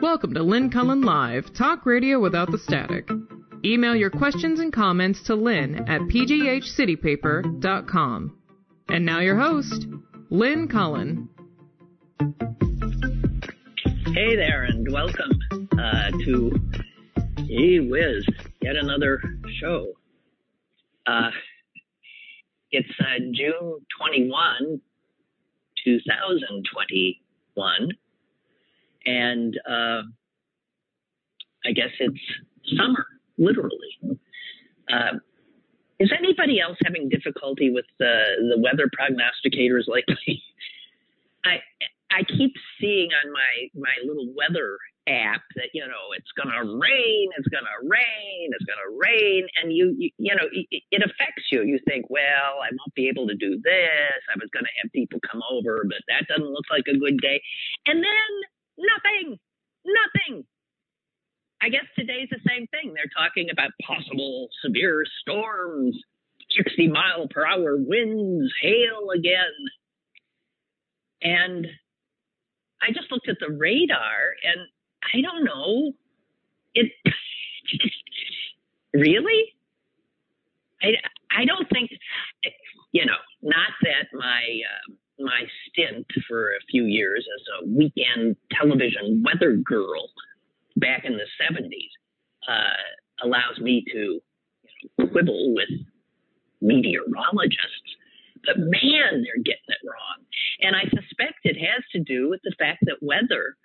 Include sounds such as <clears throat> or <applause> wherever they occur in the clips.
Welcome to Lynn Cullen Live, talk radio without the static. Email your questions and comments to lynn at pghcitypaper.com. And now your host, Lynn Cullen. Hey there, and welcome uh, to Gee Whiz, yet another show. Uh, it's uh, June 21, 2021, and uh, I guess it's summer, literally. Uh, is anybody else having difficulty with the the weather prognosticators lately? <laughs> I I keep seeing on my my little weather app that you know it's to rain, it's to rain, it's to rain, and you, you you know it, it affects you. You think, well, I won't be able to do this. I was to have people come over, but that doesn't look like a good day. And then nothing, nothing. I guess today's the same thing. They're talking about possible severe storms, 60 mile per hour winds, hail again. And I just looked at the radar and I don't know. It <laughs> really? I, I don't think, you know, not that my uh, my stint for a few years as a weekend television weather girl back in the 70s uh, allows me to quibble with meteorologists. But man, they're getting it wrong. And I suspect it has to do with the fact that weather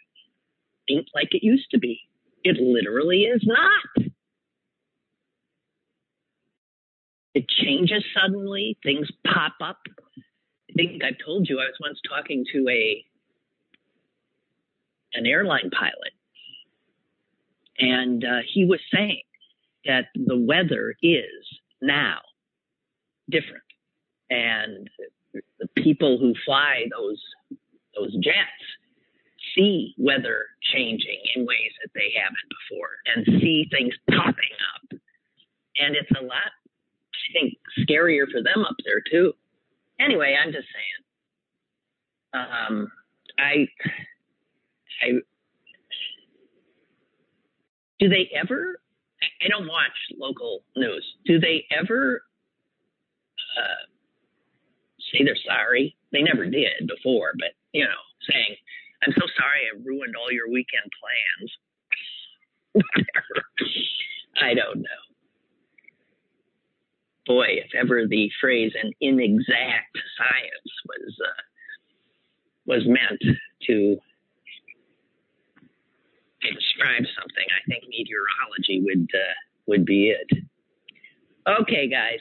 ain't like it used to be. It literally is not. It changes suddenly, things pop up. Think I've told you I was once talking to a an airline pilot, and uh, he was saying that the weather is now different, and the people who fly those those jets see weather changing in ways that they haven't before and see things popping up. And it's a lot, I think, scarier for them up there too. Anyway, I'm just saying. Um, I, I, do they ever? I don't watch local news. Do they ever uh, say they're sorry? They never did before, but you know, saying I'm so sorry I ruined all your weekend plans. <laughs> I don't know. Boy, if ever the phrase "an inexact science" was uh, was meant to describe something, I think meteorology would uh, would be it. Okay, guys,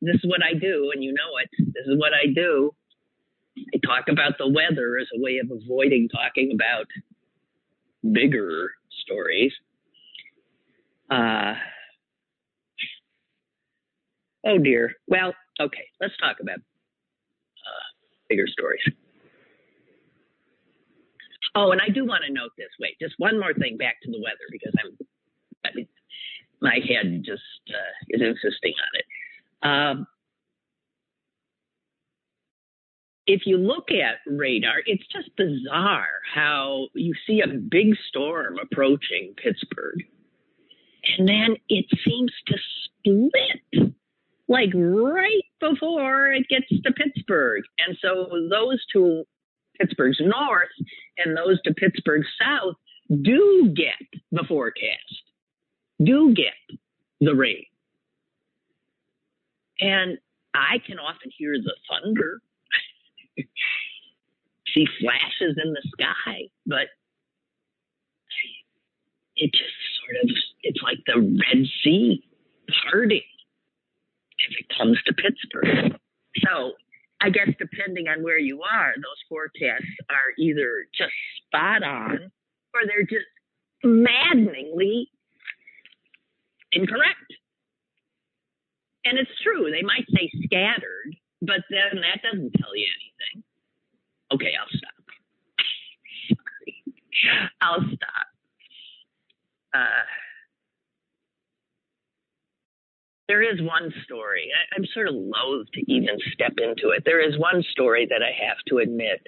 this is what I do, and you know it. This is what I do. I talk about the weather as a way of avoiding talking about bigger stories. Uh, oh dear. Well, okay, let's talk about uh, bigger stories. Oh, and I do want to note this. Wait, just one more thing back to the weather because I'm, I mean, my head just uh, is insisting on it. Um, if you look at radar, it's just bizarre how you see a big storm approaching Pittsburgh, and then it seems to split like right before it gets to Pittsburgh. And so those to Pittsburgh's north and those to Pittsburgh south do get the forecast, do get the rain. And I can often hear the thunder <laughs> see flashes in the sky, but it just sort of it's like the Red Sea parting if it comes to Pittsburgh. So I guess depending on where you are, those forecasts are either just spot on or they're just maddeningly incorrect. And it's true, they might say scattered, but then that doesn't tell you anything. Okay, I'll stop. <laughs> Sorry. I'll stop. Uh, there is one story. I, I'm sort of loath to even step into it. There is one story that I have to admit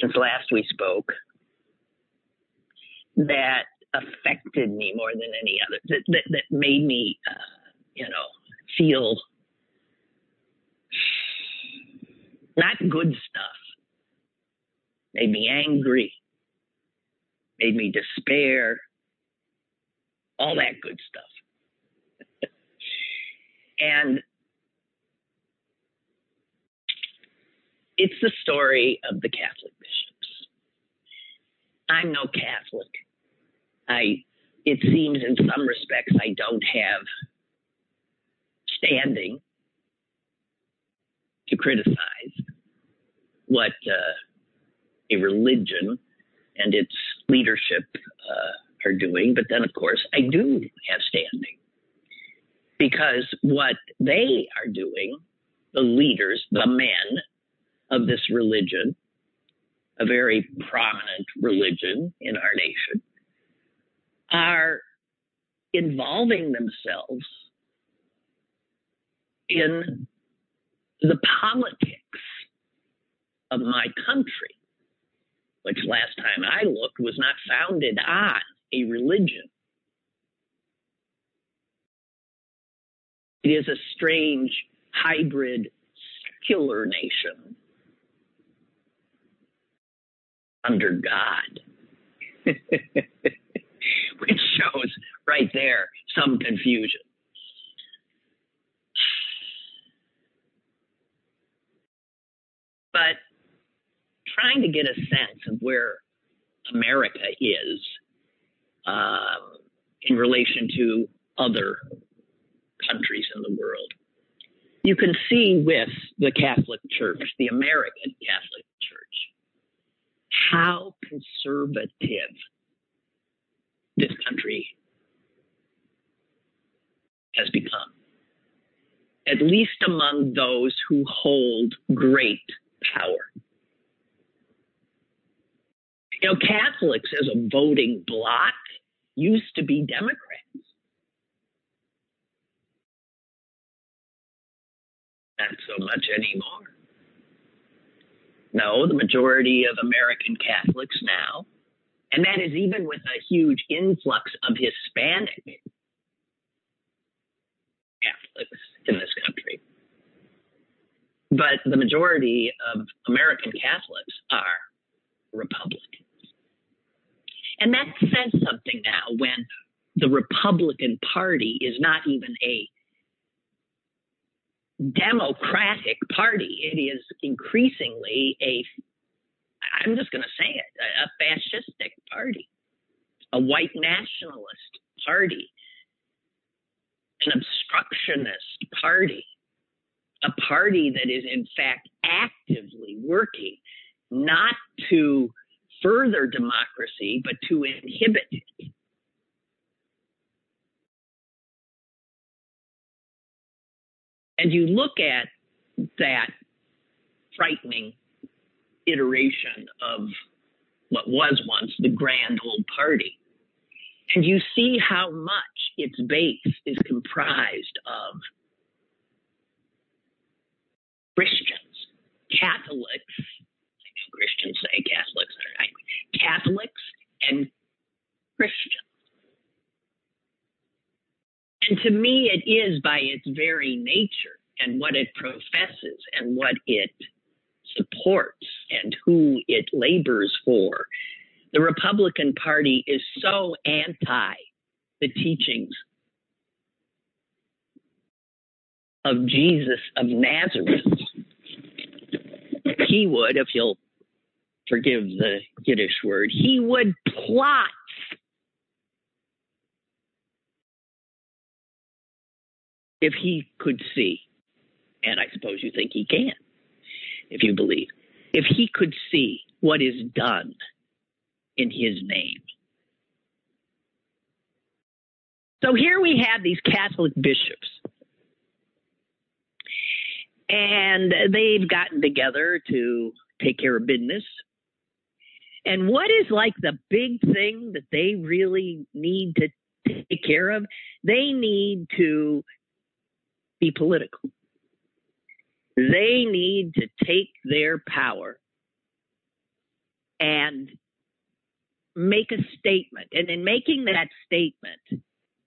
since last we spoke that affected me more than any other, that, that, that made me, uh, you know, feel not good stuff, made me angry, made me despair, all that good stuff. And it's the story of the Catholic bishops. I'm no Catholic. I it seems in some respects I don't have standing to criticize what uh, a religion and its leadership uh, are doing. But then, of course, I do have standing because what they are doing, the leaders, the men of this religion, a very prominent religion in our nation, are involving themselves in the politics of my country, which last time I looked was not founded on a religion. It is a strange hybrid secular nation under God. <laughs> Which shows right there some confusion. But trying to get a sense of where America is um, in relation to other countries in the world. You can see with the Catholic Church, the American Catholic Church, how conservative this country has become, at least among those who hold great power. You know, Catholics as a voting bloc used to be Democrats. Not so much anymore. No, the majority of American Catholics now, and that is even with a huge influx of Hispanic Catholics in this country. But the majority of American Catholics are Republicans. And that says something now when the Republican Party is not even a democratic party. It is increasingly a, I'm just going to say it, a fascistic party, a white nationalist party, an obstructionist party, a party that is in fact actively working not to further democracy, but to inhibit it. And you look at that frightening iteration of what was once the grand old party. And you see how much its base is comprised of Christians, Catholics, Christians say Catholics? Catholics and Christians. And to me, it is by its very nature and what it professes and what it supports and who it labors for. The Republican Party is so anti the teachings of Jesus of Nazareth. He would, if you'll forgive the Yiddish word, he would plotz if he could see, and I suppose you think he can, if you believe, if he could see what is done in his name. So here we have these Catholic bishops, and they've gotten together to take care of business. And what is like the big thing that they really need to take care of? They need to be political. They need to take their power and make a statement. And in making that statement,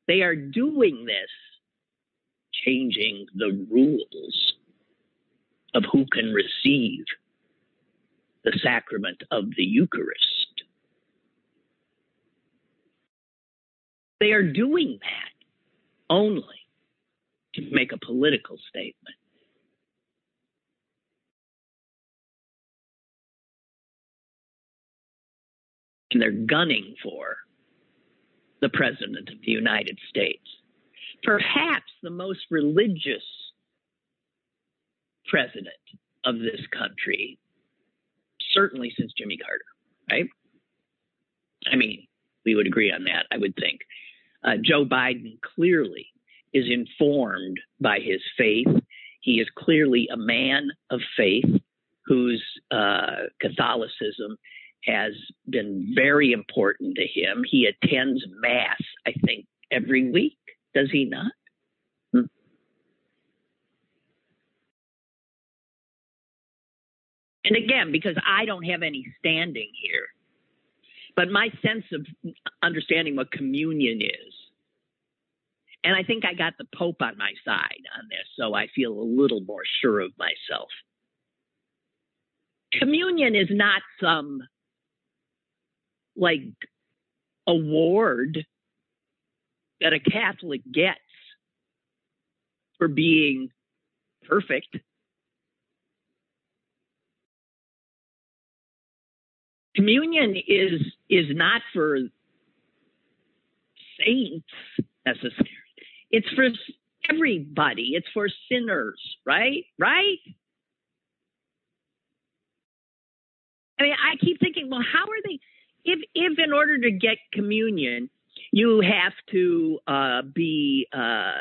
they are doing this, changing the rules of who can receive the sacrament of the Eucharist. They are doing that only to make a political statement. And they're gunning for the President of the United States. Perhaps the most religious president of this country, certainly since Jimmy Carter, right? I mean, we would agree on that, I would think. Uh, Joe Biden clearly is informed by his faith. He is clearly a man of faith whose uh, Catholicism has been very important to him. He attends Mass, I think, every week. Does he not? Hmm. And again, because I don't have any standing here, but my sense of understanding what communion is and I think I got the Pope on my side on this, so I feel a little more sure of myself. Communion is not some like award that a Catholic gets for being perfect. Communion is is not for saints necessarily. It's for everybody. It's for sinners, right? Right? I mean, I keep thinking, well, how are they? If if in order to get communion, you have to uh, be uh,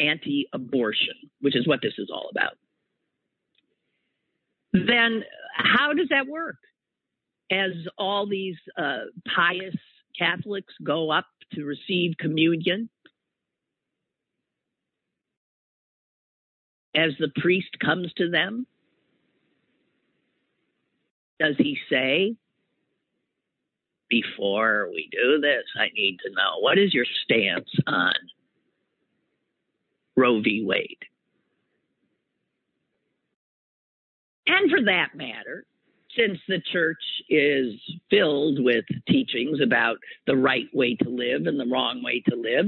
anti-abortion, which is what this is all about, then how does that work? As all these uh, pious Catholics go up to receive communion, as the priest comes to them? Does he say, before we do this, I need to know what is your stance on Roe v. Wade? And for that matter, since the church is filled with teachings about the right way to live and the wrong way to live,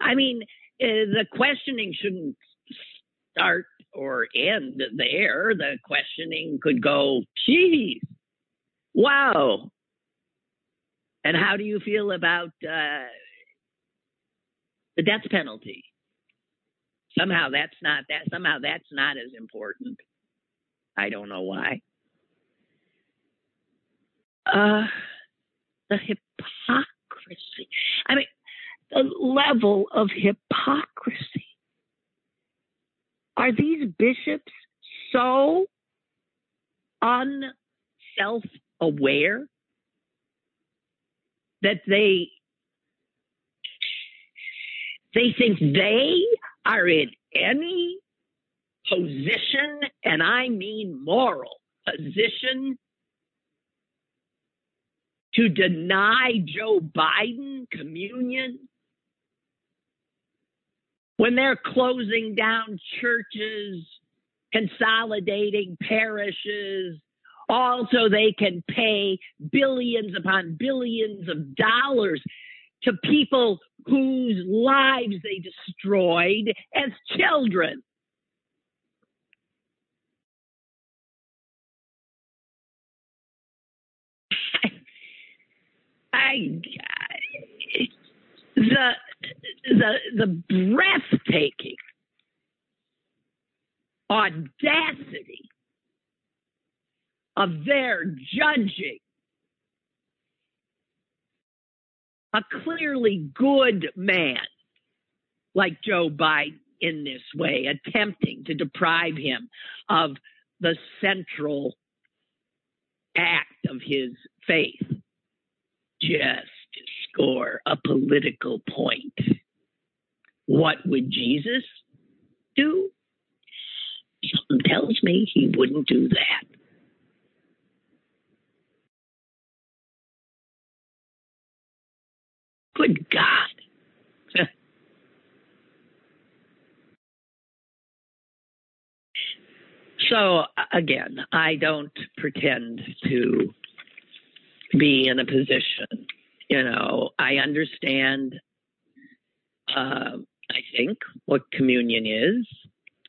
I mean, uh, the questioning shouldn't start or end there. The questioning could go, geez, wow. And how do you feel about uh, the death penalty? Somehow that's not that. Somehow that's not as important. I don't know why. Uh, the hypocrisy. I mean, the level of hypocrisy. Are these bishops so unself aware that they they think they are in any position, and I mean moral position, to deny Joe Biden communion when they're closing down churches, consolidating parishes, also they can pay billions upon billions of dollars to people whose lives they destroyed as children. <laughs> I, I the the the breathtaking audacity of their judging a clearly good man like Joe Biden in this way, attempting to deprive him of the central act of his faith. Just score a political point. What would Jesus do? Something tells me he wouldn't do that. Good God. <laughs> so, again, I don't pretend to be in a position, you know, I understand, uh, I think, what communion is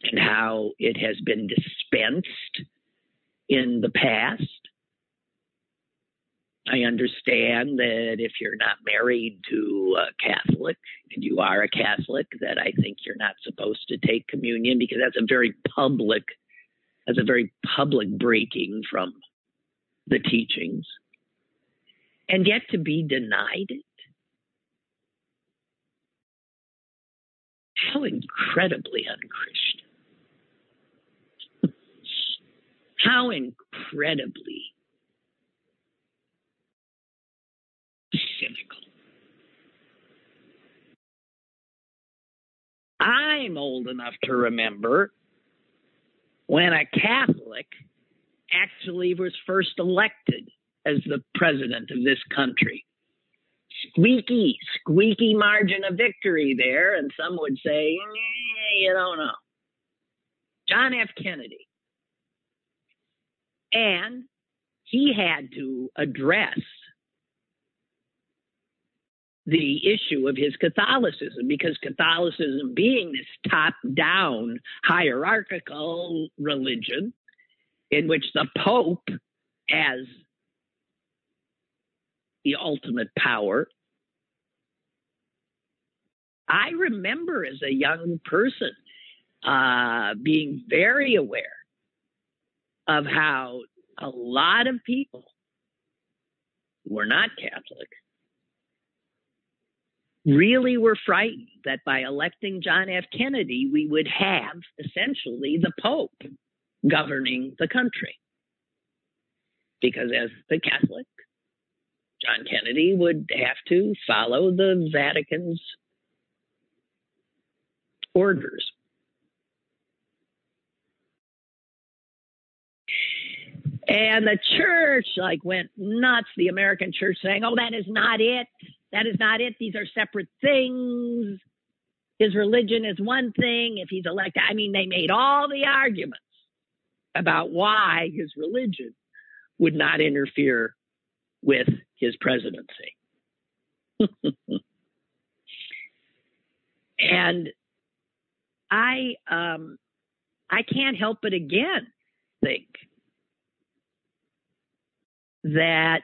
and how it has been dispensed in the past. I understand that if you're not married to a Catholic and you are a Catholic, that I think you're not supposed to take communion because that's a very public, that's a very public breaking from the teachings. And yet to be denied it. How incredibly unchristian. How incredibly cynical. I'm old enough to remember when a Catholic actually was first elected as the president of this country. Squeaky, squeaky margin of victory there, and some would say, you don't know. John F. Kennedy. And he had to address the issue of his Catholicism because Catholicism, being this top down hierarchical religion in which the Pope has the ultimate power. I remember as a young person uh, being very aware of how a lot of people were not Catholic really were frightened that by electing John F. Kennedy, we would have essentially the Pope governing the country. Because as the Catholic, John Kennedy would have to follow the Vatican's orders. And the church like went nuts, the American church saying, oh, that is not it. That is not it. These are separate things. His religion is one thing. If he's elected, I mean, they made all the arguments about why his religion would not interfere with his presidency. <laughs> and I um, I can't help but again think that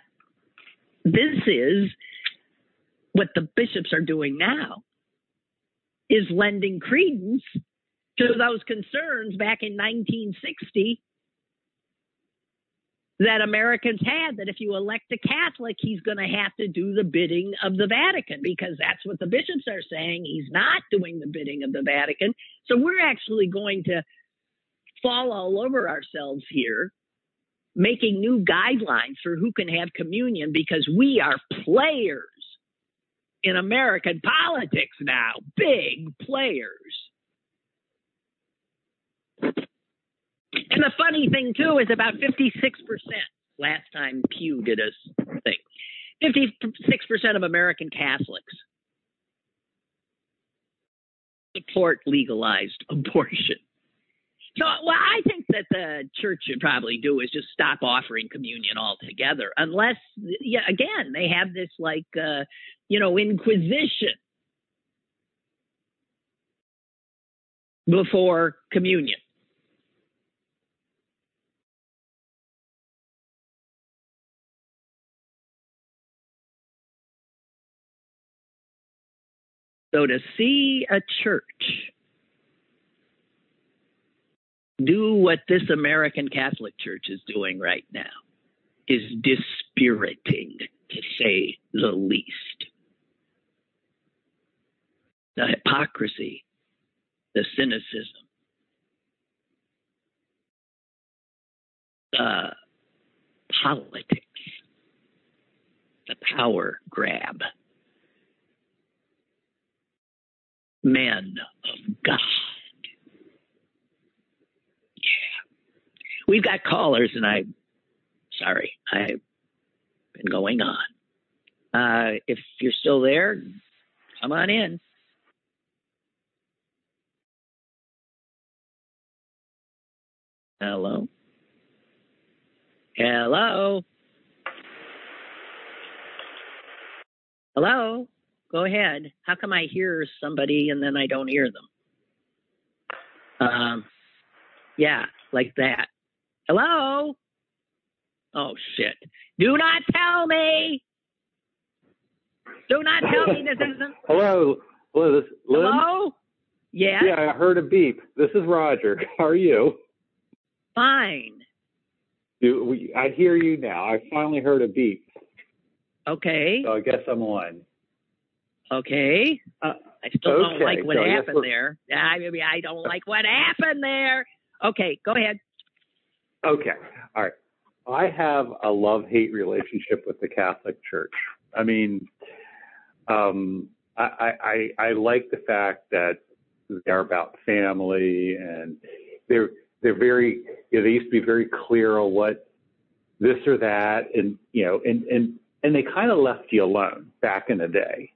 this is what the bishops are doing now is lending credence to those concerns back in 1960 that Americans had that if you elect a Catholic, he's going to have to do the bidding of the Vatican because that's what the bishops are saying. He's not doing the bidding of the Vatican. So we're actually going to fall all over ourselves here, making new guidelines for who can have communion because we are players in American politics now, big players. And the funny thing, too, is about 56%, last time Pew did a thing, 56% of American Catholics support legalized abortion. So, what I think that the church should probably do is just stop offering communion altogether, unless, yeah, again, they have this like, uh, you know, inquisition before communion. So to see a church do what this American Catholic Church is doing right now is dispiriting, to say the least. The hypocrisy, the cynicism, the politics, the power grab. Men of God. Yeah. We've got callers, and I'm sorry, I've been going on. Uh, if you're still there, come on in. Hello. Hello. Hello. Go ahead. How come I hear somebody and then I don't hear them? Um, yeah, like that. Hello. Oh shit! Do not tell me. Do not tell me this isn't. <laughs> Hello. Hello. This Lynn? Hello. Yeah. Yeah, I heard a beep. This is Roger. <laughs> How are you? Fine. Do we, I hear you now. I finally heard a beep. Okay. So I guess I'm on. Okay. Uh, I still don't like what so happened we're- there. I mean, I don't like what happened there. Okay, go ahead. Okay. All right. I have a love hate relationship with the Catholic Church. I mean, um, I, I, I I like the fact that they're about family and they're they're very you know, they used to be very clear on what this or that and you know and and and they kind of left you alone back in the day.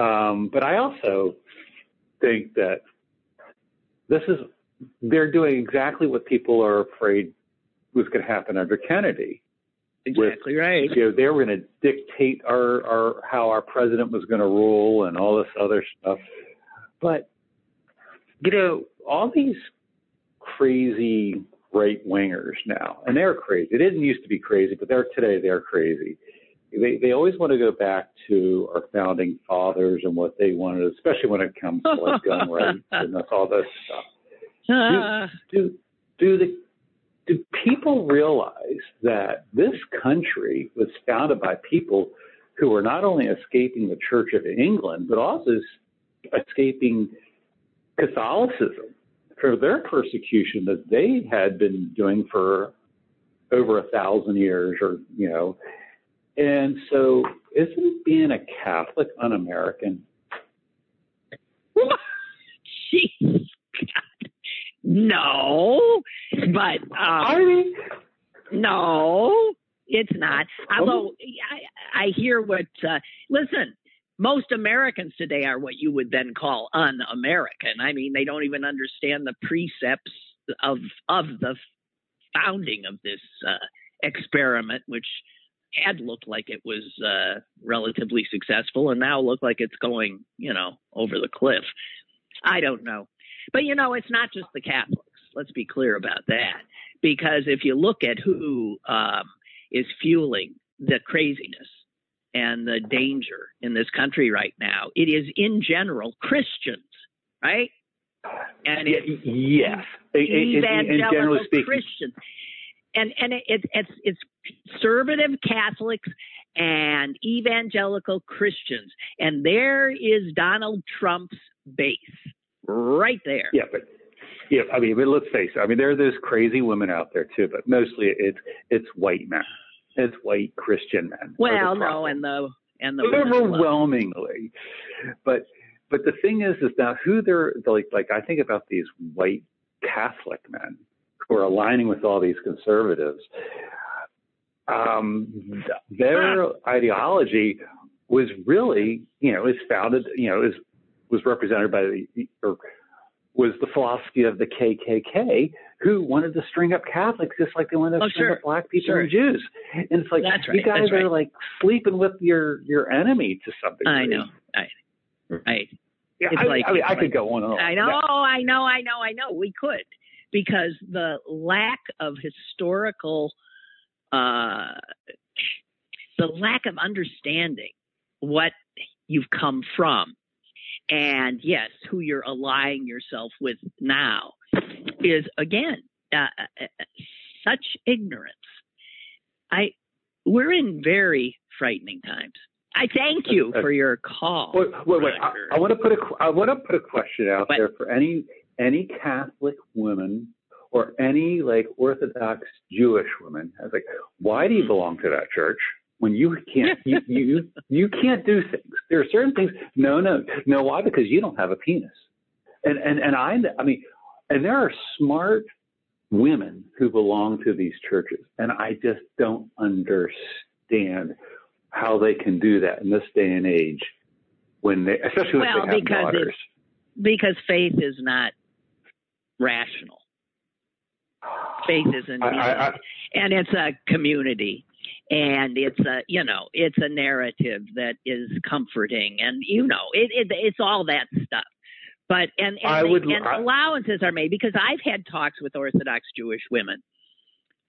Um, but I also think that this is they're doing exactly what people are afraid was going to happen under Kennedy. Exactly right. You know, they were going to dictate our, our how our president was going to rule and all this other stuff. But you know, all these crazy right wingers now, and they're crazy. They didn't used to be crazy, but they're today they're crazy. They they always want to go back to our founding fathers and what they wanted, especially when it comes to like gun <laughs> rights and all this stuff. Ah, do do the do people realize that this country was founded by people who were not only escaping the Church of England but also escaping Catholicism for their persecution that they had been doing for over a thousand years or you know and so isn't being a Catholic un-American? Jeez, God. No, but um, I mean, No, it's not. Although I, I hear what. Uh, listen, most Americans today are what you would then call un-American. I mean, they don't even understand the precepts of of the founding of this uh, experiment, which had looked like it was uh, relatively successful, and now look like it's going, you know, over the cliff. I don't know, but you know, it's not just the Catholics. Let's be clear about that because if you look at who um, is fueling the craziness and the danger in this country right now, it is in general Christians, right? And it, yes, and, and- and- and evangelical generally speaking, Christians, and and it, it, it's it's conservative Catholics and evangelical Christians, and there is Donald Trump's base right there. Yeah, but yeah, I mean, but let's face it. I mean, there are those crazy women out there too, but mostly it's it's white men, it's white Christian men. Well, no, and the and the overwhelmingly, but but the thing is, is now who they're like like I think about these white Catholic men who are aligning with all these conservatives. Um, their ideology was really, you know, is founded, you know, is was represented by the or was the philosophy of the KKK, who wanted to string up Catholics just like they wanted to Oh, string sure. up black people Sure. and Jews. And it's like That's you guys That's are right. like sleeping with your your enemy to some degree. I know, I, right. Yeah, It's I, like- I mean, I like- could go on and on. I know, Yeah. I know, I know, I know. We could because the lack of historical, uh, the lack of understanding what you've come from, and yes, who you're allying yourself with now, is again uh, uh, uh, such ignorance. I we're in very frightening times. I thank you for your call. Wait, wait, wait. I, I want to put a I want to put a question out But- there for any any Catholic woman or any like Orthodox Jewish woman. I was like, why do you belong to that church when you can't you you you can't do things? There are certain things. No, no, no. Why? Because you don't have a penis. And and and I I mean, and there are smart women who belong to these churches, and I just don't understand how they can do that in this day and age when they, especially when well, they have because daughters. Because faith is not rational. Faith isn't, I, I, I, and it's a community, and it's a you know it's a narrative that is comforting, and you know it, it it's all that stuff. But and and, I they, would- and I- allowances are made because I've had talks with Orthodox Jewish women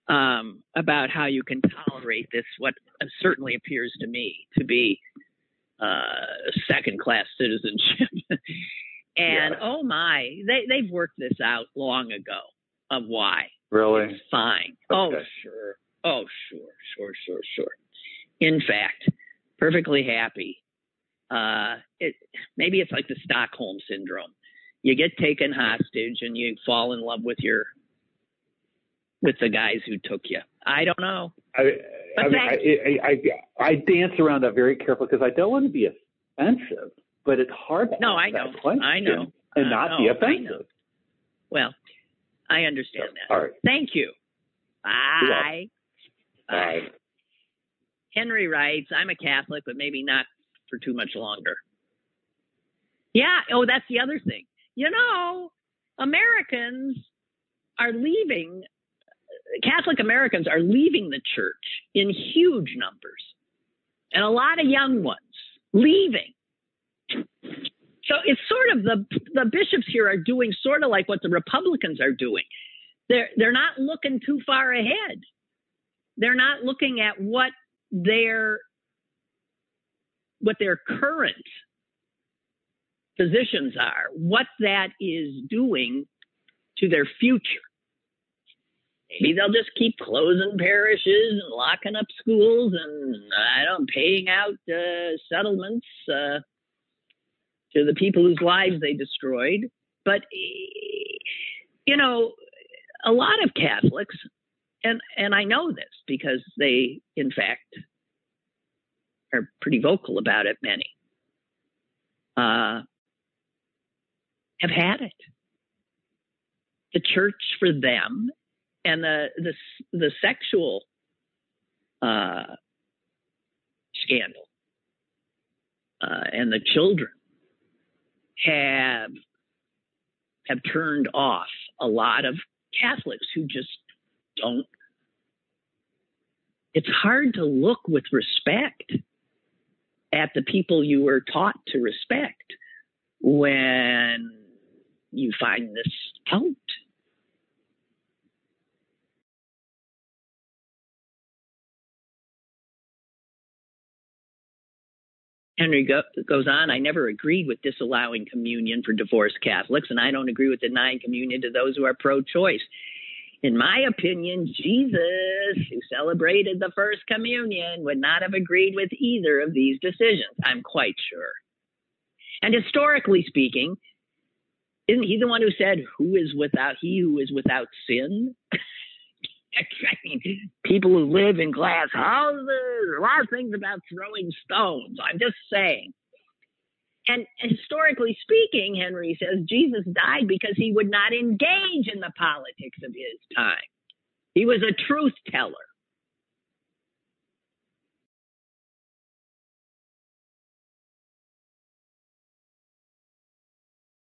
um, about how you can tolerate this, what certainly appears to me to be uh, second class citizenship. <laughs> and Yes. oh my, they, they've worked this out long ago of why. really? It's fine. Oh, sure. Oh, sure, sure, sure, sure. In fact, perfectly happy. Uh, it maybe it's like the Stockholm syndrome. You get taken hostage and you fall in love with your with the guys who took you. I don't know. I, I, mean, I, I, I, I dance around that very carefully because I don't want to be offensive, but it's hard to No, I know. question I know. and not be I offensive. Well, I understand that. All right. Thank you. Bye. Bye. Henry writes, I'm a Catholic, but maybe not for too much longer. Yeah. Oh, that's the other thing. You know, Americans are leaving, Catholic Americans are leaving the church in huge numbers, and a lot of young ones leaving. So it's sort of the the bishops here are doing sort of like what the Republicans are doing. They're they're not looking too far ahead. They're not looking at what their what their current positions are, what that is doing to their future. Maybe they'll just keep closing parishes and locking up schools and I don't paying out uh, settlements uh, to the people whose lives they destroyed. But you know, a lot of Catholics, and and I know this because they, in fact, are pretty vocal about it. Many uh, have had it. The church for them and the the the sexual uh, scandal uh, and the children have have turned off a lot of Catholics who just don't. It's hard to look with respect at the people you were taught to respect when you find this out. Henry go, goes on, I never agreed with disallowing communion for divorced Catholics, and I don't agree with denying communion to those who are pro choice. In my opinion, Jesus, who celebrated the first communion, would not have agreed with either of these decisions. I'm quite sure. And historically speaking, isn't he the one who said, Who is without he who is without sin? <laughs> People who live in glass houses, a lot of things about throwing stones. I'm just saying. And historically speaking, Henry says Jesus died because he would not engage in the politics of his time. He was a truth teller.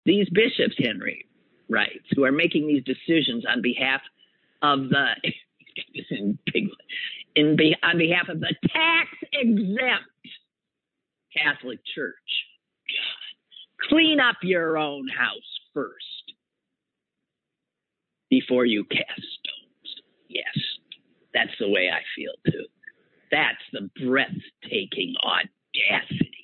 These bishops, Henry writes, who are making these decisions on behalf of the <laughs> in be, on behalf of the tax exempt Catholic Church. Clean up your own house first before you cast stones. Yes, that's the way I feel too. That's the breathtaking audacity.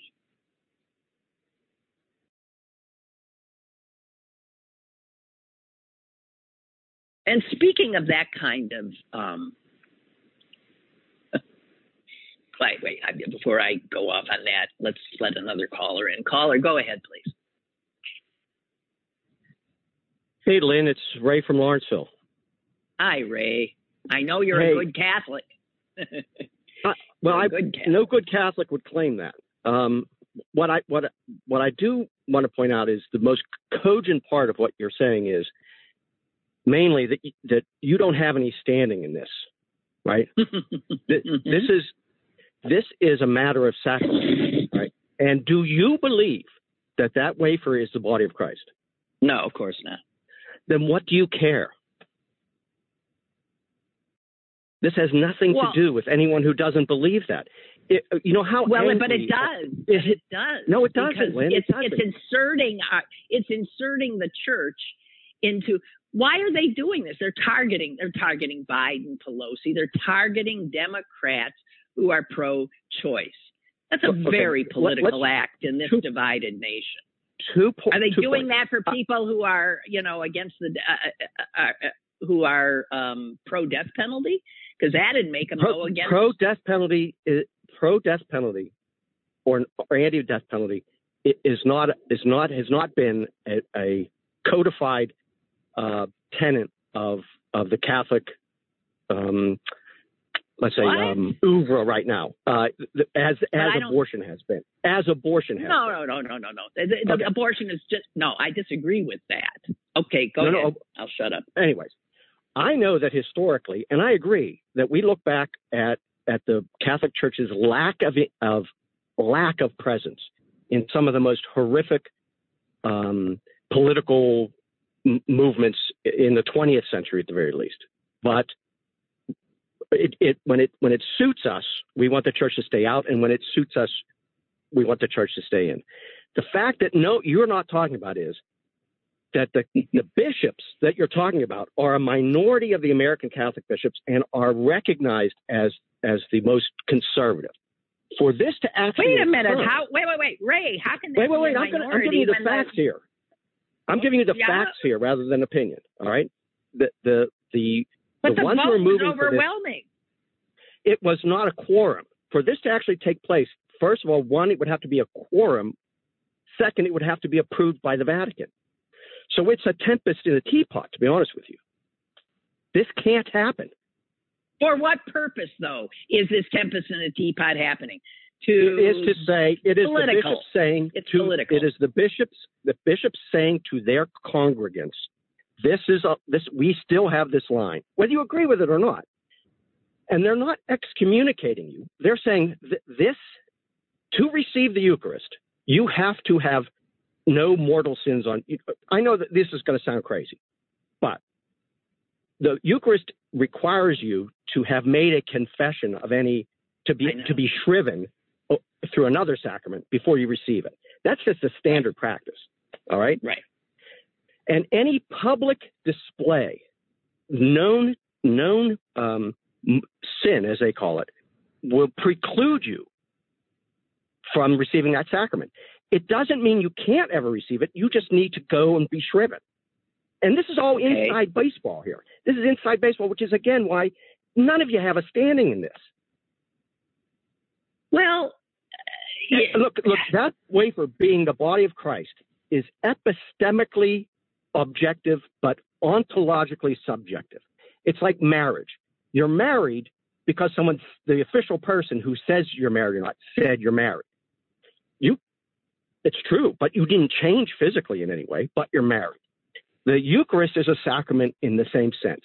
And speaking of that kind of, um, <laughs> wait, wait, I, before I go off on that, let's let another caller in. Caller, go ahead, please. Hey, Lynn, it's Ray from Lawrenceville. Hi, Ray. I know you're Hey. a good Catholic. Well, You're I, good Catholic. no good Catholic would claim that. Um, what I what what I do want to point out is the most cogent part of what you're saying is mainly that that you don't have any standing in this, right? <laughs> This is This is a matter of sacrifice, right? And do you believe that that wafer is the body of Christ? No, of course not. Then what do you care? This has nothing Well- to do with anyone who doesn't believe that. It, you know how Well, but it does. Is it- It does. No, it doesn't, Lynn, it It's, doesn't. it's inserting. Uh, it's inserting the church into. Why are they doing this? They're targeting. They're targeting Biden, Pelosi. They're targeting Democrats who are pro-choice. That's a Okay, very political let's- act in this two- divided nation. two po- Are they doing points. that for Uh, people who are, you know, against the uh, uh, uh, uh, who are um, pro death penalty? Because that'd make them go against. pro death penalty is, pro death penalty or, or anti death penalty is not is not has not been a, a codified uh, tenet of of the Catholic um, let's say um, oeuvre right now uh, as as abortion has been as abortion has no, been. no, no, no, no, no. The, the- Okay. abortion is just no. I disagree with that. Okay, go No, no, ahead. I'll shut up. anyways, I know that historically, and I agree that we look back at at the Catholic Church's lack of of lack of presence in some of the most horrific um, political m- movements in the 20th century, at the very least. But it, it when it when it suits us, we want the church to stay out, and when it suits us, we want the church to stay in. The fact that no, you're not talking about is that the, mm-hmm. the bishops that you're talking about are a minority of the American Catholic bishops and are recognized as as the most conservative. For this to actually Wait a minute. occur- How? Wait, wait, wait. Ray, how can they wait, wait, wait. I'm, gonna, I'm giving you the facts here. I'm giving you the Yeah. facts here rather than opinion. All right. The the the But the the, ones vote who are was moving this- overwhelming. it was not a quorum. For this to actually take place, first of all, one, it would have to be a quorum. Second, it would have to be approved by the Vatican. So it's a tempest in a teapot, to be honest with you. This can't happen. For what purpose, though, is this tempest in a teapot happening? To It is to say, it is the Political. bishops saying It's to, political. it is the bishops, the bishops saying to their congregants, this is a, this, we still have this line, whether you agree with it or not. And they're not excommunicating you. They're saying th- this, to receive the Eucharist, you have to have no mortal sins on. I know that this is going to sound crazy, but the Eucharist requires you to have made a confession of any to be to be shriven through another sacrament before you receive it. That's just a standard practice. All right. Right. And any public display, known known um, sin, as they call it, will preclude you from receiving that sacrament. It doesn't mean you can't ever receive it. You just need to go and be shriven. And this is all Okay. inside baseball here. This is inside baseball, which is again why none of you have a standing in this. Well, yeah, Look, look, that wafer being the body of Christ is epistemically objective, but ontologically subjective. It's like marriage. You're married because someone, the official person who says you're married or not, said you're married. You, it's true, but you didn't change physically in any way, but you're married. The Eucharist is a sacrament in the same sense.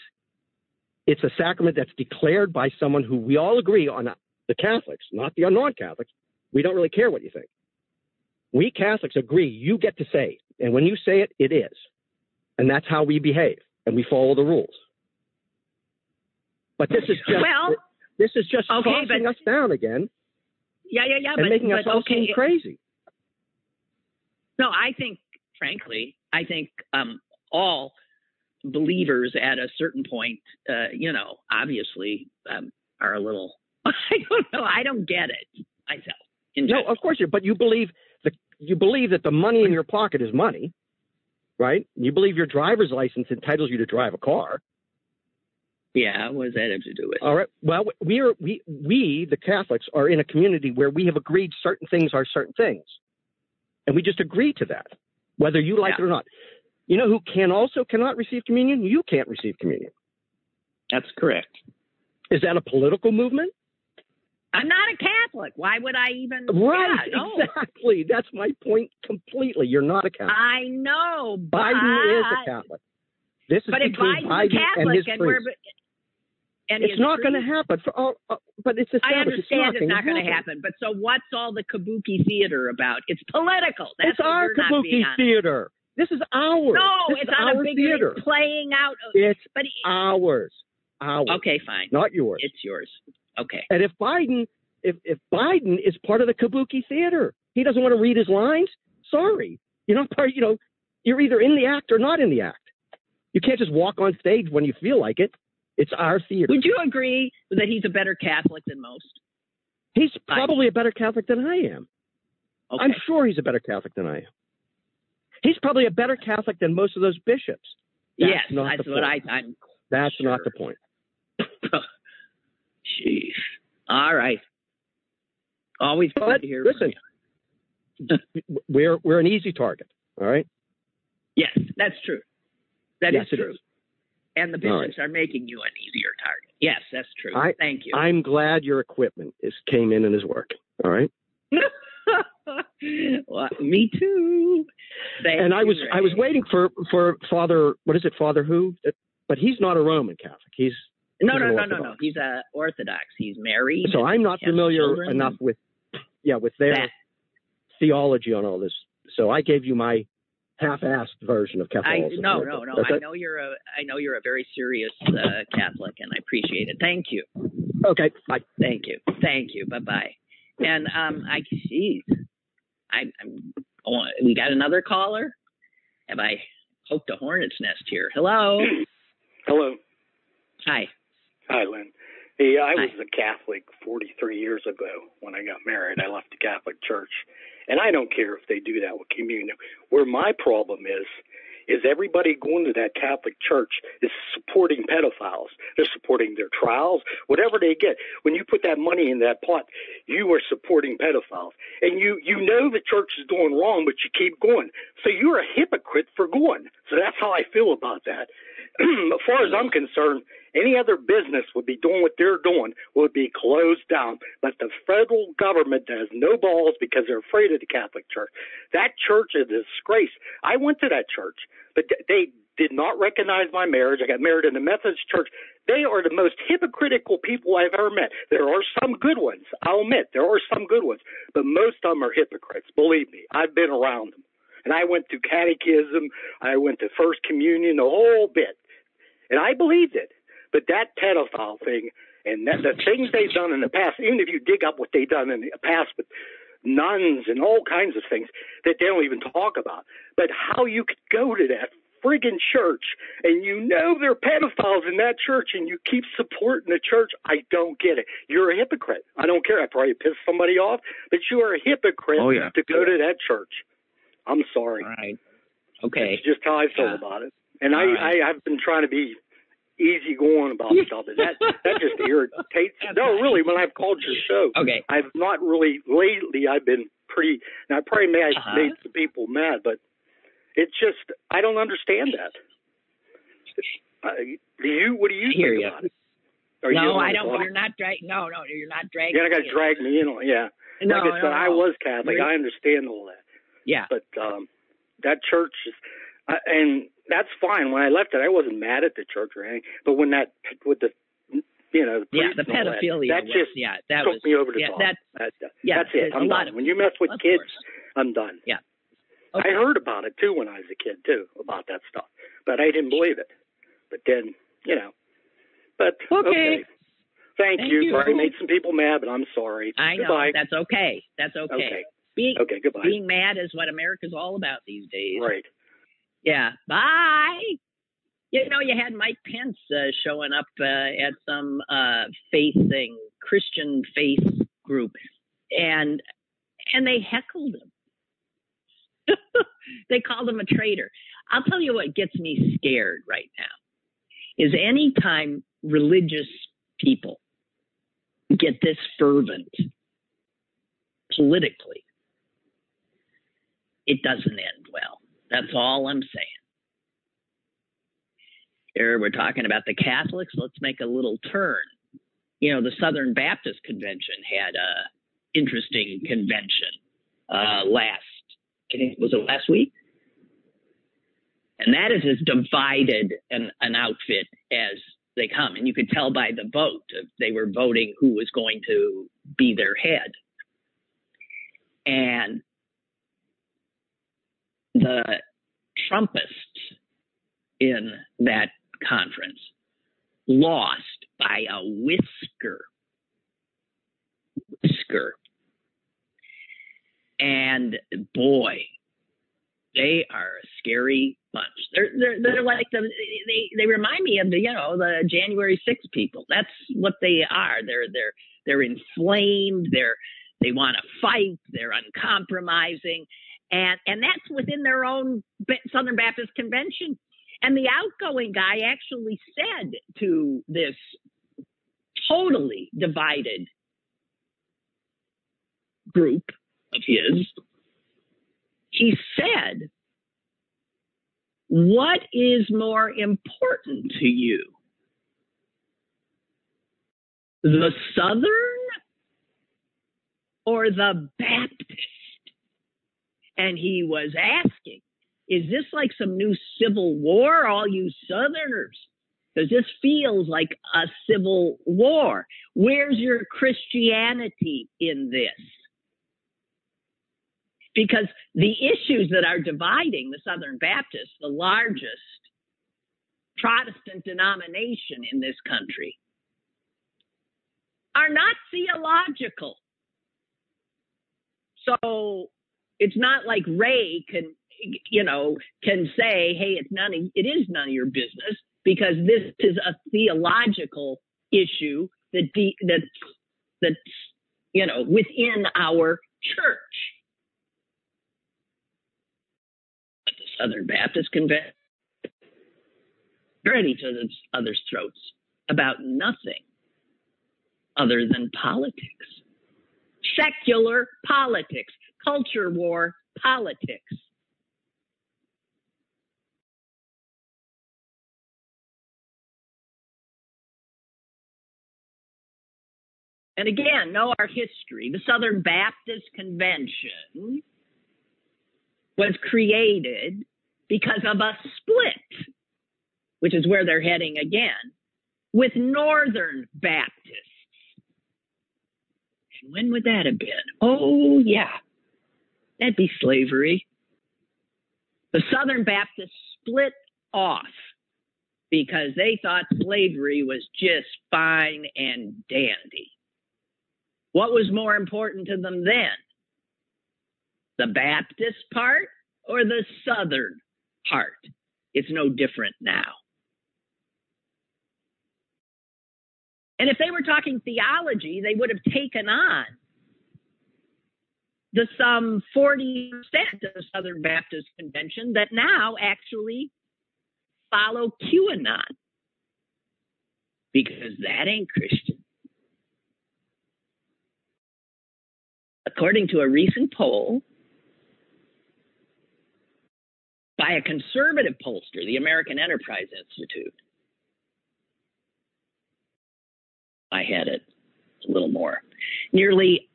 It's a sacrament that's declared by someone who we all agree on, the Catholics, not the non-Catholics. We don't really care what you think. We Catholics agree you get to say it. And when you say it, it is. And that's how we behave. And we follow the rules. But this is just well, this is just Okay, tossing but- us down again yeah, yeah, yeah, and but, making us all okay. seem crazy. No, I think, frankly, I think um, all believers at a certain point, uh, you know, obviously um, are a little. <laughs> I don't know. I don't get it myself. No, of course you but you believe the you believe that the money in your pocket is money, right? You believe your driver's license entitles you to drive a car. yeah. What does that have to do with? it? All right. Well, we are we we the Catholics are in a community where we have agreed certain things are certain things, and we just agree to that, whether you like Yeah. it or not. You know who can also cannot receive communion? You can't receive communion. That's correct. Is that a political movement? I'm not a Catholic. Why would I even? Right. Yeah, no. Exactly. That's my point completely. You're not a Catholic. I know, but Biden is a Catholic. This is but if between Biden's Biden a Catholic and his and we're priest. And it's not going to happen. For all, uh, but it's established. I understand it's not going to happen. But so what's all the kabuki theater about? It's political. That's it's our what you're not being kabuki theater. This is ours. No, this it's not our a big theater. playing out. Of, It's but ours. Ours. okay, fine. Not yours. It's yours. Okay. And if Biden, if if Biden is part of the kabuki theater, he doesn't want to read his lines. Sorry, you're not part. <laughs> You know, you're either in the act or not in the act. You can't just walk on stage when you feel like it. It's our theater. Would you agree that he's a better Catholic than most? He's probably a better Catholic than I am. Okay. I'm sure he's a better Catholic than I am. He's probably a better Catholic than most of those bishops. That's yes, that's what I. point. I'm. That's not the point. Jeez. All right. Always good But to hear listen, from you. <laughs> we're we're an easy target. All right. Yes, that's true. That is yes, it true. is. And the All right. bishops are making you an easier target. Yes, that's true. I- Thank you. I'm glad your equipment is came in and is working. All right. <laughs> well, me too. Thank and I was I was waiting for for Father what is it Father who? But he's not a Roman Catholic. He's No, no, no, no, no. He's a Orthodox. He's married. so I'm not familiar enough with yeah with their That- theology on all this. So I gave you my half-assed version of I Catholicism. no, no, no. That's I it? know you're a I know you're a very serious uh, Catholic, and I appreciate it. Thank you. Okay. Bye. Thank you. Thank you. Bye bye. And um, I geez, I, I'm. Oh, we got another caller. Have I poked a hornet's nest here? Hello. Hello. Hi. Hi, Lynn. Hey, I was a Catholic 43 years ago when I got married. I left the Catholic Church. And I don't care if they do that with communion. Where my problem is, is everybody going to that Catholic church is supporting pedophiles. They're supporting their trials, whatever they get. When you put that money in that pot, you are supporting pedophiles. And you, you know the church is doing wrong, but you keep going. So you're a hypocrite for going. So that's how I feel about that. <clears throat> as far as I'm concerned, any other business would be doing what they're doing would be closed down. But the federal government has no balls because they're afraid of the Catholic Church. That church is a disgrace. I went to that church, but they did not recognize my marriage. I got married in the Methodist church. They are the most hypocritical people I've ever met. There are some good ones. I'll admit there are some good ones, but most of them are hypocrites. Believe me, I've been around them. And I went to catechism. I went to first communion, the whole bit. And I believed it. But that pedophile thing and that, the things they've done in the past, even if you dig up what they've done in the past with nuns and all kinds of things that they don't even talk about, but how you could go to that friggin' church and you know there are pedophiles in that church and you keep supporting the church, I don't get it. You're a hypocrite. I don't care. I probably pissed somebody off, but you are a hypocrite Oh, yeah. to go to that church. I'm sorry. All right. Okay. It's just how I feel Yeah. about it. And I, right. I, I've been trying to be easy going about stuff, and that that just <laughs> irritates. No, really, when I've called your show, Okay. I've not really lately. I've been pretty. Now, I probably may have Uh-huh. made some people mad, but it's just I don't understand that. Uh, do you? What do you I hear think ya. about it? Are you no, on I don't. You're not dragging. No, no, you're not dragging. You're not gonna drag me in on. Yeah, No, like I said, no, I was Catholic. I understand all that. Yeah. but um, that church is, uh, and that's fine. When I left it, I wasn't mad at the church or anything. But when that with the, you know, the Yeah. The all that, pedophilia. that, was, just yeah. That took was. me over the yeah. top. That. That- that- Yeah. that's it. I'm done. of- when you mess with kids, course. I'm done. Yeah. I heard about it too when I was a kid too about that stuff, but I didn't believe it. But then, you know, but Okay. Thank, Thank you. you. I made some people mad, but I'm sorry. I know. That's okay. That's okay. Okay. Being Okay. Goodbye. being mad is what America's all about these days. right. Yeah. Bye. You know, you had Mike Pence uh, showing up uh, at some uh, faith thing, Christian faith group, and and they heckled him. <laughs> they called him a traitor. I'll tell you what gets me scared right now is anytime religious people get this fervent politically, it doesn't end well. That's all I'm saying. Here we're talking about the Catholics. Let's make a little turn. You know, the Southern Baptist Convention had a interesting convention uh, last. Was it last week? And that is as divided an, an outfit as they come, and you could tell by the vote if they were voting who was going to be their head. And the Trumpists in that conference lost by a whisker. Whisker. And boy, they are a scary bunch. They're they're they're like the they they remind me of the you know the January 6 people. That's what they are. They're they're they're inflamed. They're they want to fight. They're uncompromising, and and that's within their own Southern Baptist Convention. And the outgoing guy actually said to this totally divided group of his, he said, What is more important to you? The Southern or the Baptist? And he was asking, Is this like some new civil war, all you Southerners? Because this feels like a civil war. Where's your Christianity in this? because the issues that are dividing the Southern Baptists, the largest Protestant denomination in this country, are not theological. So it's not like Ray can, you know, can say, "Hey, it's none. Of, it is none of your business," because this is a theological issue that de- that's that's you know within our church. But the Southern Baptist Convention, at each other's throats about nothing other than politics, secular politics, culture war politics. And again, know our history. The Southern Baptist Convention was created because of a split, which is where they're heading again, with Northern Baptists. And when would that have been? Oh, yeah, that'd be slavery. The Southern Baptists split off because they thought slavery was just fine and dandy. What was more important to them then? the Baptist part or the Southern part. It's no different now. And if they were talking theology, they would have taken on the some 40% of the Southern Baptist Convention that now actually follow QAnon because that ain't Christian. According to a recent poll, by a conservative pollster, the American Enterprise Institute. I had it a little more. Nearly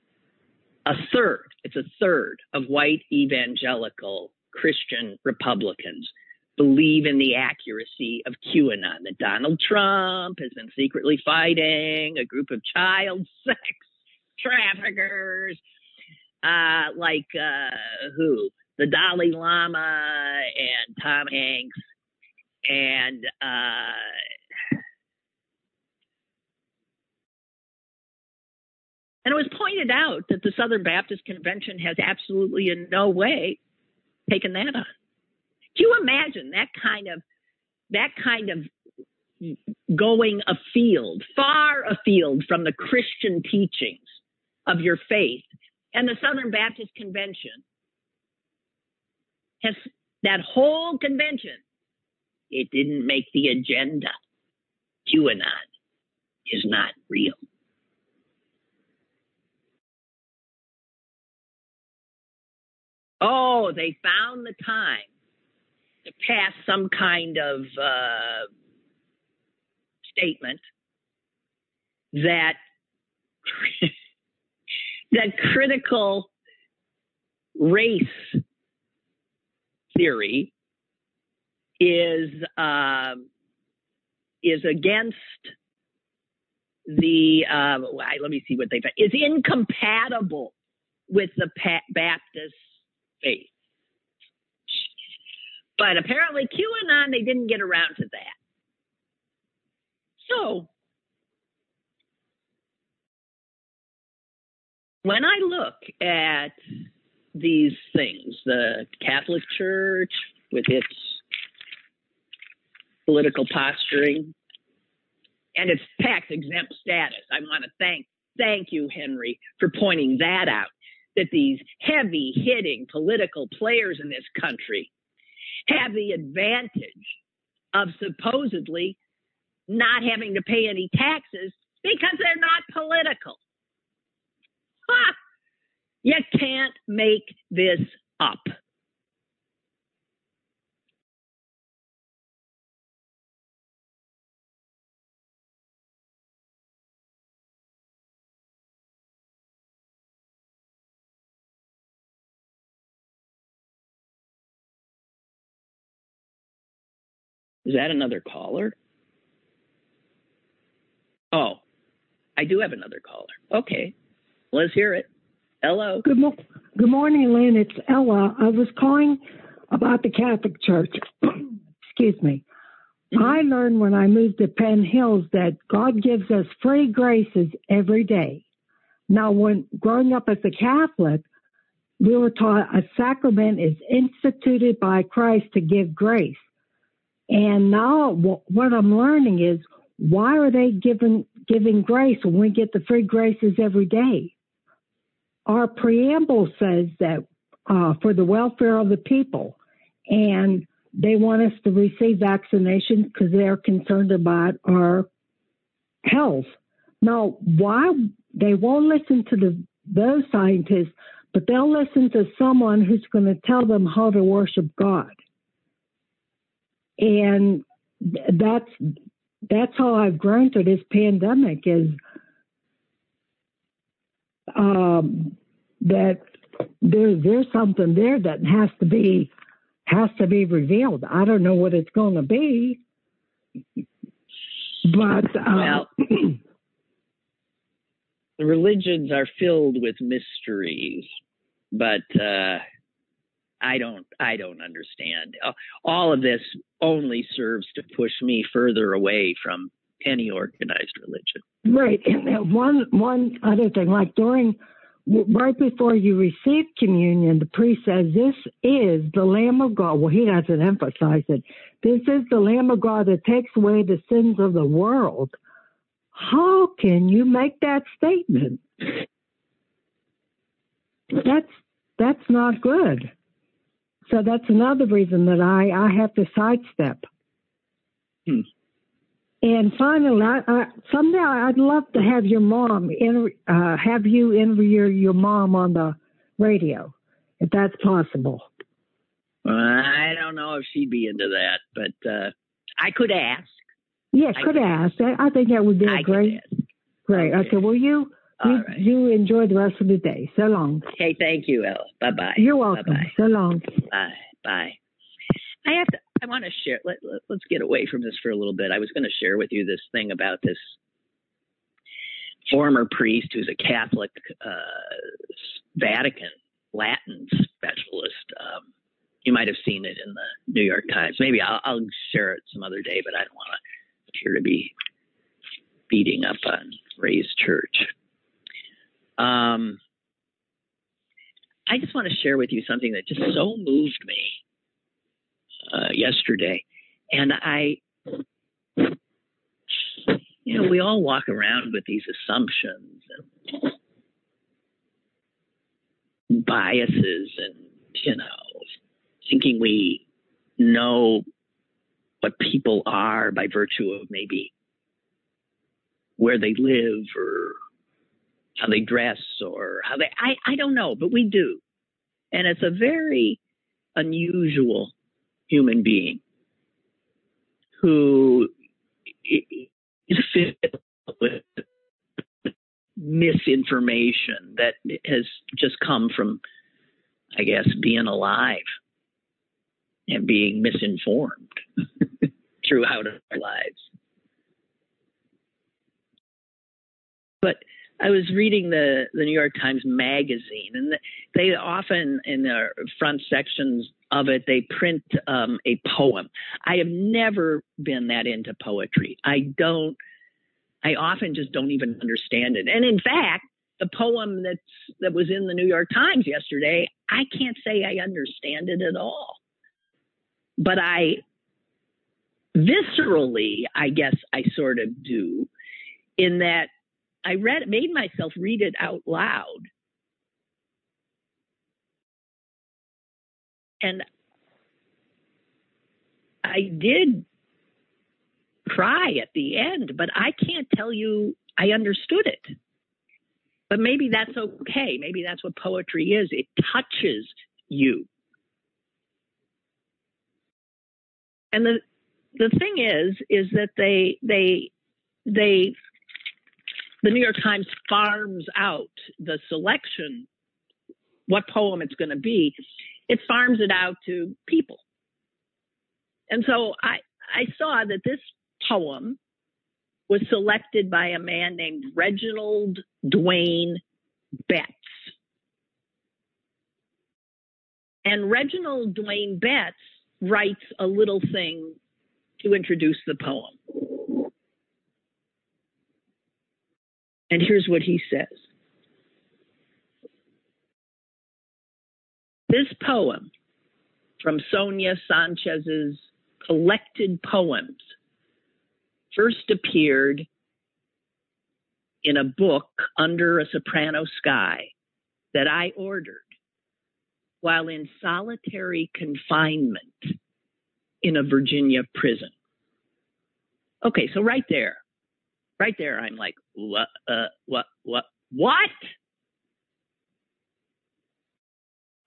a third, it's a third of white evangelical Christian Republicans believe in the accuracy of QAnon, that Donald Trump has been secretly fighting a group of child <laughs> sex traffickers, uh, like uh, who? the Dalai Lama and Tom Hanks and uh, and it was pointed out that the Southern Baptist Convention has absolutely in no way taken that on. Do you imagine that kind of that kind of going afield, far afield from the Christian teachings of your faith, and the Southern Baptist Convention has that whole convention, it didn't make the agenda. QAnon is not real. Oh, they found the time to pass some kind of uh, statement that <laughs> that critical race theory is um, is against the uh, let me see what they is incompatible with the Baptist faith. But apparently, QAnon they didn't get around to that. So when I look at these things, the Catholic Church with its political posturing and its tax exempt status. I want to thank thank you, Henry, for pointing that out. That these heavy hitting political players in this country have the advantage of supposedly not having to pay any taxes because they're not political. Ha! You can't make this up. Is that another caller? Oh, I do have another caller. Okay, let's hear it. Hello. Good, mo- good morning, Lynn. It's Ella. I was calling about the Catholic Church. <clears throat> Excuse me. Mm-hmm. I learned when I moved to Penn Hills that God gives us free graces every day. Now, when growing up as a Catholic, we were taught a sacrament is instituted by Christ to give grace. And now what I'm learning is why are they giving giving grace when we get the free graces every day? our preamble says that uh, for the welfare of the people, and they want us to receive vaccinations because they're concerned about our health. Now, why they won't listen to the those scientists, but they'll listen to someone who's going to tell them how to worship God. And that's that's how I've grown through this pandemic is um, that there, there's something there that has to be has to be revealed. I don't know what it's going to be, but uh, well, the religions are filled with mysteries, but uh, I don't I don't understand. Uh, all of this only serves to push me further away from any organized religion. Right. And one one other thing, like during right before you receive communion, the priest says, This is the Lamb of God. Well, he doesn't emphasize it. This is the Lamb of God that takes away the sins of the world. How can you make that statement? That's that's not good. So that's another reason that I, I have to sidestep. Hmm. And finally, I, I, someday I'd love to have your mom in, uh, have you interview your your mom on the radio, if that's possible. I don't know if she'd be into that, but uh, I could ask. Yeah, could, could ask. ask. I think that would be I great. Great. Okay. okay. Well, you you, right. you, enjoy the rest of the day. So long. Okay. Thank you, Ella. Bye bye. You're welcome. Bye-bye. So long. Bye bye. I have to. I want to share. Let, let, let's get away from this for a little bit. I was going to share with you this thing about this former priest who's a Catholic uh, Vatican Latin specialist. Um, you might have seen it in the New York Times. Maybe I'll, I'll share it some other day, but I don't want to appear to be beating up on Ray's church. Um, I just want to share with you something that just so moved me uh, yesterday, and I, you know, we all walk around with these assumptions and biases, and you know, thinking we know what people are by virtue of maybe where they live or how they dress or how they I, I don't know, but we do. And it's a very unusual human being who is filled with misinformation that has just come from, I guess, being alive and being misinformed <laughs> throughout our lives. But I was reading the the New York Times magazine, and they often in the front sections of it they print um, a poem. I have never been that into poetry. I don't. I often just don't even understand it. And in fact, the poem that's that was in the New York Times yesterday, I can't say I understand it at all. But I viscerally, I guess I sort of do, in that I read made myself read it out loud. And I did cry at the end, but I can't tell you I understood it. But maybe that's okay. Maybe that's what poetry is. It touches you. And the the thing is is that they they they the New York Times farms out the selection what poem it's going to be. It farms it out to people. And so I I saw that this poem was selected by a man named Reginald Dwayne Betts. And Reginald Dwayne Betts writes a little thing to introduce the poem. And here's what he says This poem from Sonia Sanchez's collected poems first appeared in a book under a soprano sky that I ordered while in solitary confinement in a Virginia prison. Okay, so right there, right there, I'm like, what, uh, what, what, what?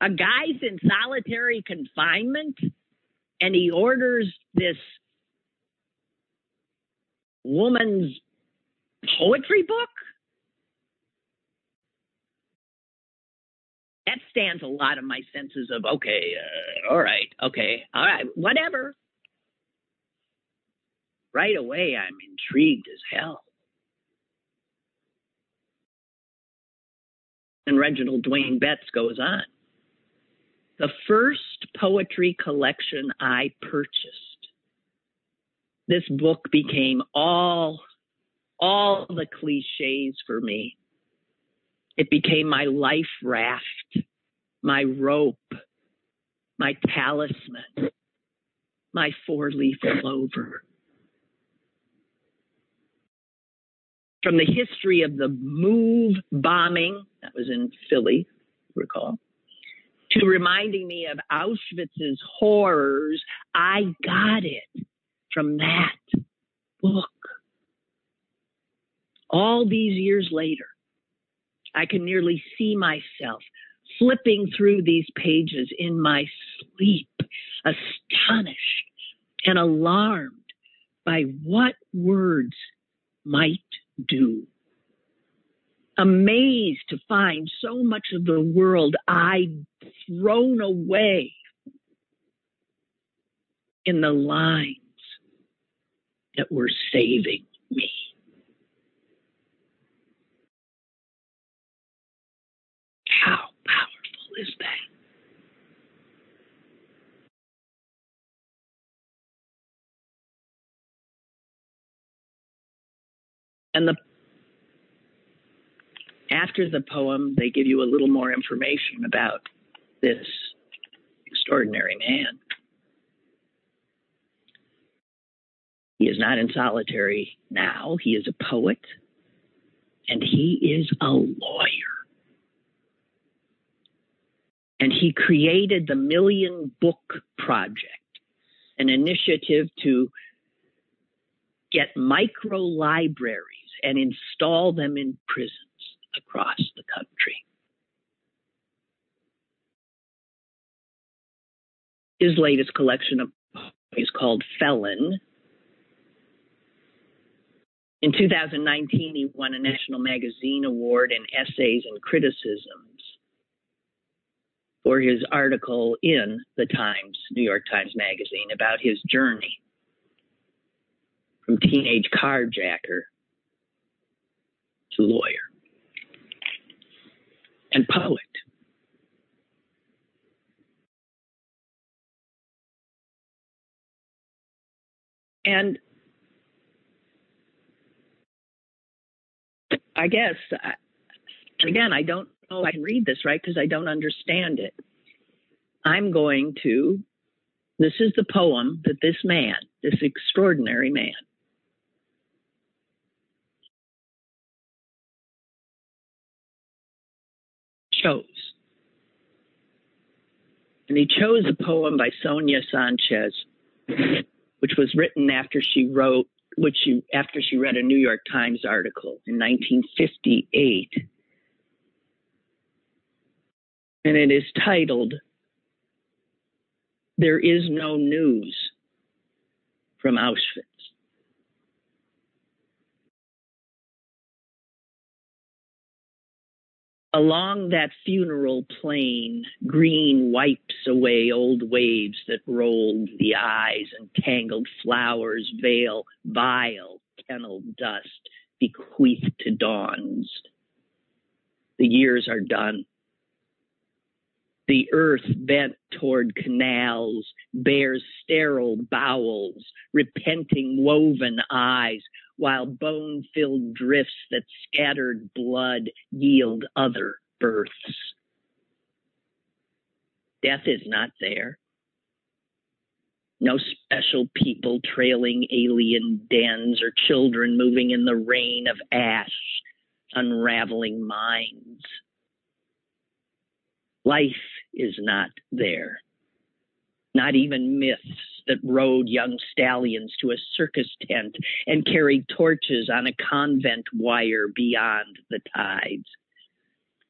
A guy's in solitary confinement and he orders this woman's poetry book? That stands a lot of my senses of, okay, uh, all right, okay, all right, whatever. Right away, I'm intrigued as hell. And Reginald Dwayne Betts goes on. The first poetry collection I purchased this book became all all the cliches for me. It became my life raft, my rope, my talisman, my four leaf clover. From the history of the move bombing, that was in Philly, recall, to reminding me of Auschwitz's horrors, I got it from that book. All these years later, I can nearly see myself flipping through these pages in my sleep, astonished and alarmed by what words might do. Amazed to find so much of the world I'd thrown away in the lines that were saving me. How powerful is that? And the after the poem, they give you a little more information about this extraordinary man. He is not in solitary now. He is a poet and he is a lawyer. And he created the Million Book Project, an initiative to get micro libraries and install them in prisons across the country. His latest collection of is called Felon, in 2019, he won a National Magazine Award in Essays and Criticisms for his article in the Times, New York Times Magazine, about his journey from teenage carjacker lawyer and poet. And I guess, again, I don't know I can read this right because I don't understand it. I'm going to, this is the poem that this man, this extraordinary man, chose. And he chose a poem by Sonia Sanchez, which was written after she wrote, which she after she read a New York Times article in 1958. And it is titled There is No News from Auschwitz. Along that funeral plain, green wipes away old waves that rolled the eyes and tangled flowers veil vile kennel dust bequeathed to dawns. The years are done. The earth bent toward canals bears sterile bowels, repenting woven eyes, while bone filled drifts that scattered blood yield other births. Death is not there. No special people trailing alien dens or children moving in the rain of ash, unraveling minds. Life is not there. Not even myths that rode young stallions to a circus tent and carried torches on a convent wire beyond the tides.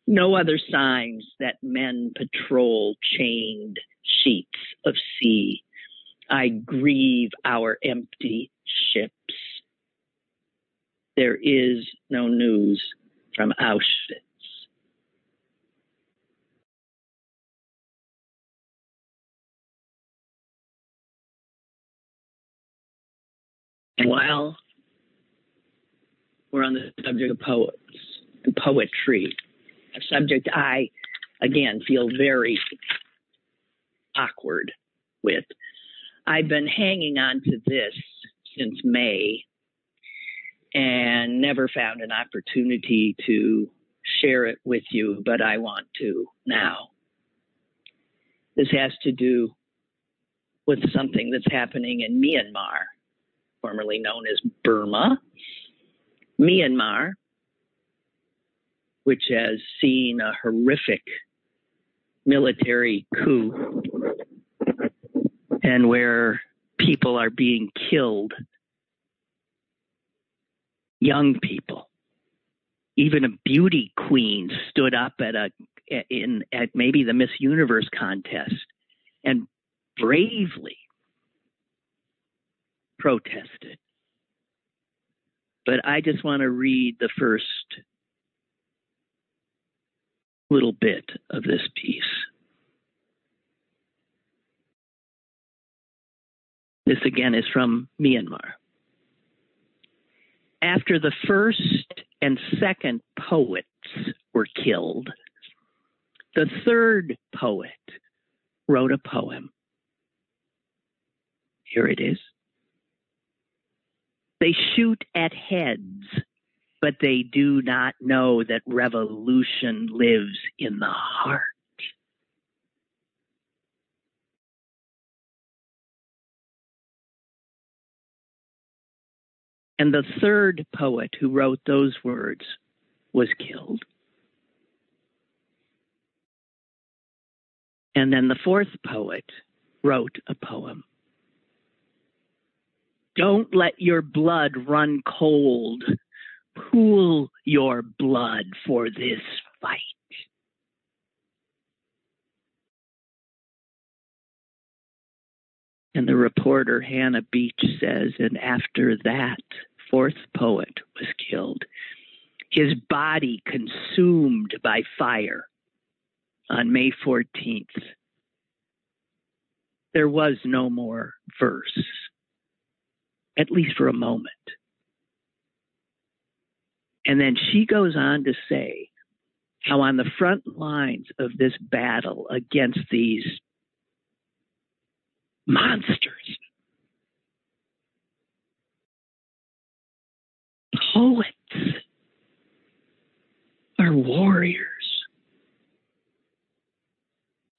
No other signs that men patrol chained sheets of sea. I grieve our empty ships. There is no news from Auschwitz. While we're on the subject of poets and poetry, a subject I, again, feel very awkward with, I've been hanging on to this since May and never found an opportunity to share it with you, but I want to now. This has to do with something that's happening in Myanmar formerly known as Burma, Myanmar, which has seen a horrific military coup and where people are being killed, young people. Even a beauty queen stood up at a in at maybe the Miss Universe contest and bravely protested. But I just want to read the first little bit of this piece. This again is from Myanmar. After the first and second poets were killed, the third poet wrote a poem. Here it is. They shoot at heads, but they do not know that revolution lives in the heart. And the third poet who wrote those words was killed. And then the fourth poet wrote a poem. Don't let your blood run cold. Pool your blood for this fight. And the reporter Hannah Beech says, and after that fourth poet was killed, his body consumed by fire on May 14th. There was no more verse at least for a moment. And then she goes on to say how on the front lines of this battle against these monsters, poets are warriors.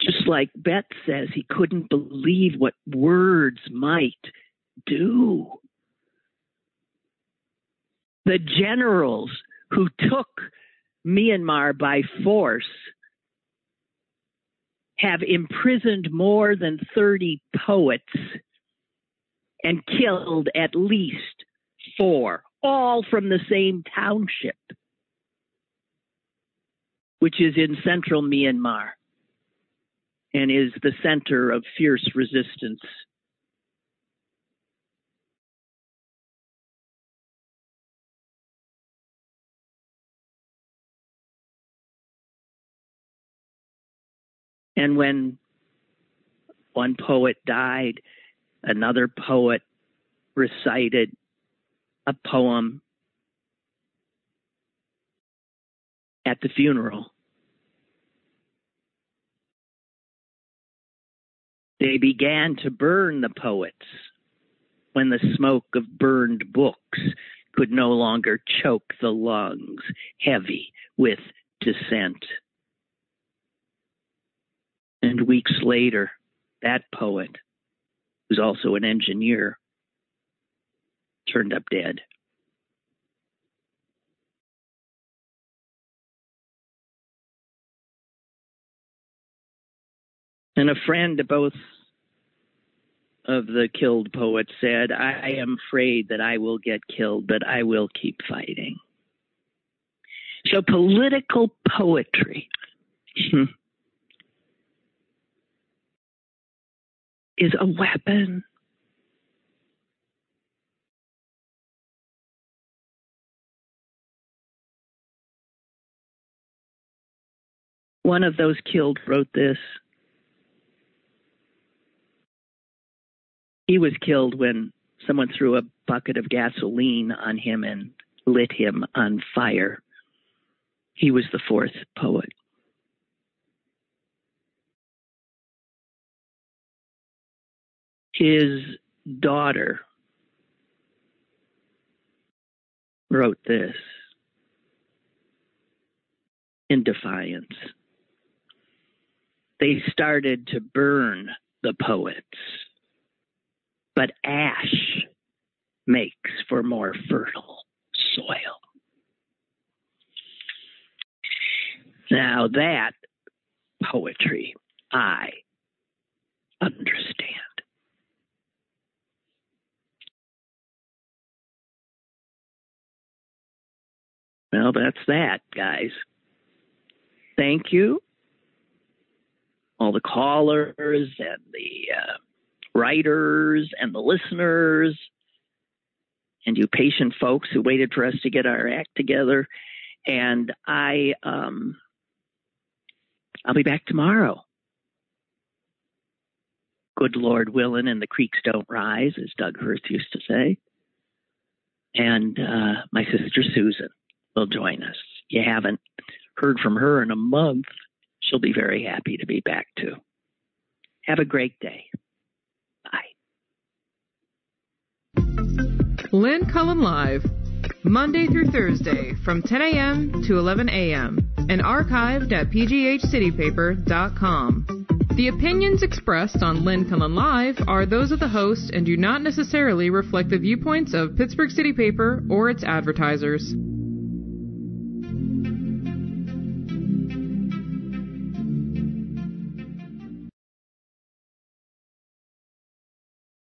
Just like Betts says, he couldn't believe what words might do. The generals who took Myanmar by force have imprisoned more than 30 poets and killed at least four, all from the same township, which is in central Myanmar and is the center of fierce resistance. And when one poet died, another poet recited a poem at the funeral. They began to burn the poets when the smoke of burned books could no longer choke the lungs, heavy with dissent. And weeks later, that poet, who's also an engineer, turned up dead. And a friend of both of the killed poets said, I am afraid that I will get killed, but I will keep fighting. So political poetry <laughs> hmm, is a weapon. One of those killed wrote this. He was killed when someone threw a bucket of gasoline on him and lit him on fire. He was the fourth poet. His daughter wrote this in defiance. They started to burn the poets, but ash makes for more fertile soil. Now, that poetry I understand. Well, that's that, guys. Thank you. All the callers and the uh, writers and the listeners and you patient folks who waited for us to get our act together. And I, um, I'll be back tomorrow. Good Lord willing, and the creeks don't rise, as Doug Hoerth used to say. And uh, my sister Susan will join us. You haven't heard from her in a month. She'll be very happy to be back too. Have a great day. Bye. Lynn Cullen Live, Monday through Thursday from 10 a.m. to 11 a.m. and archived at pghcitypaper.com. The opinions expressed on Lynn Cullen Live are those of the host and do not necessarily reflect the viewpoints of Pittsburgh City Paper or its advertisers.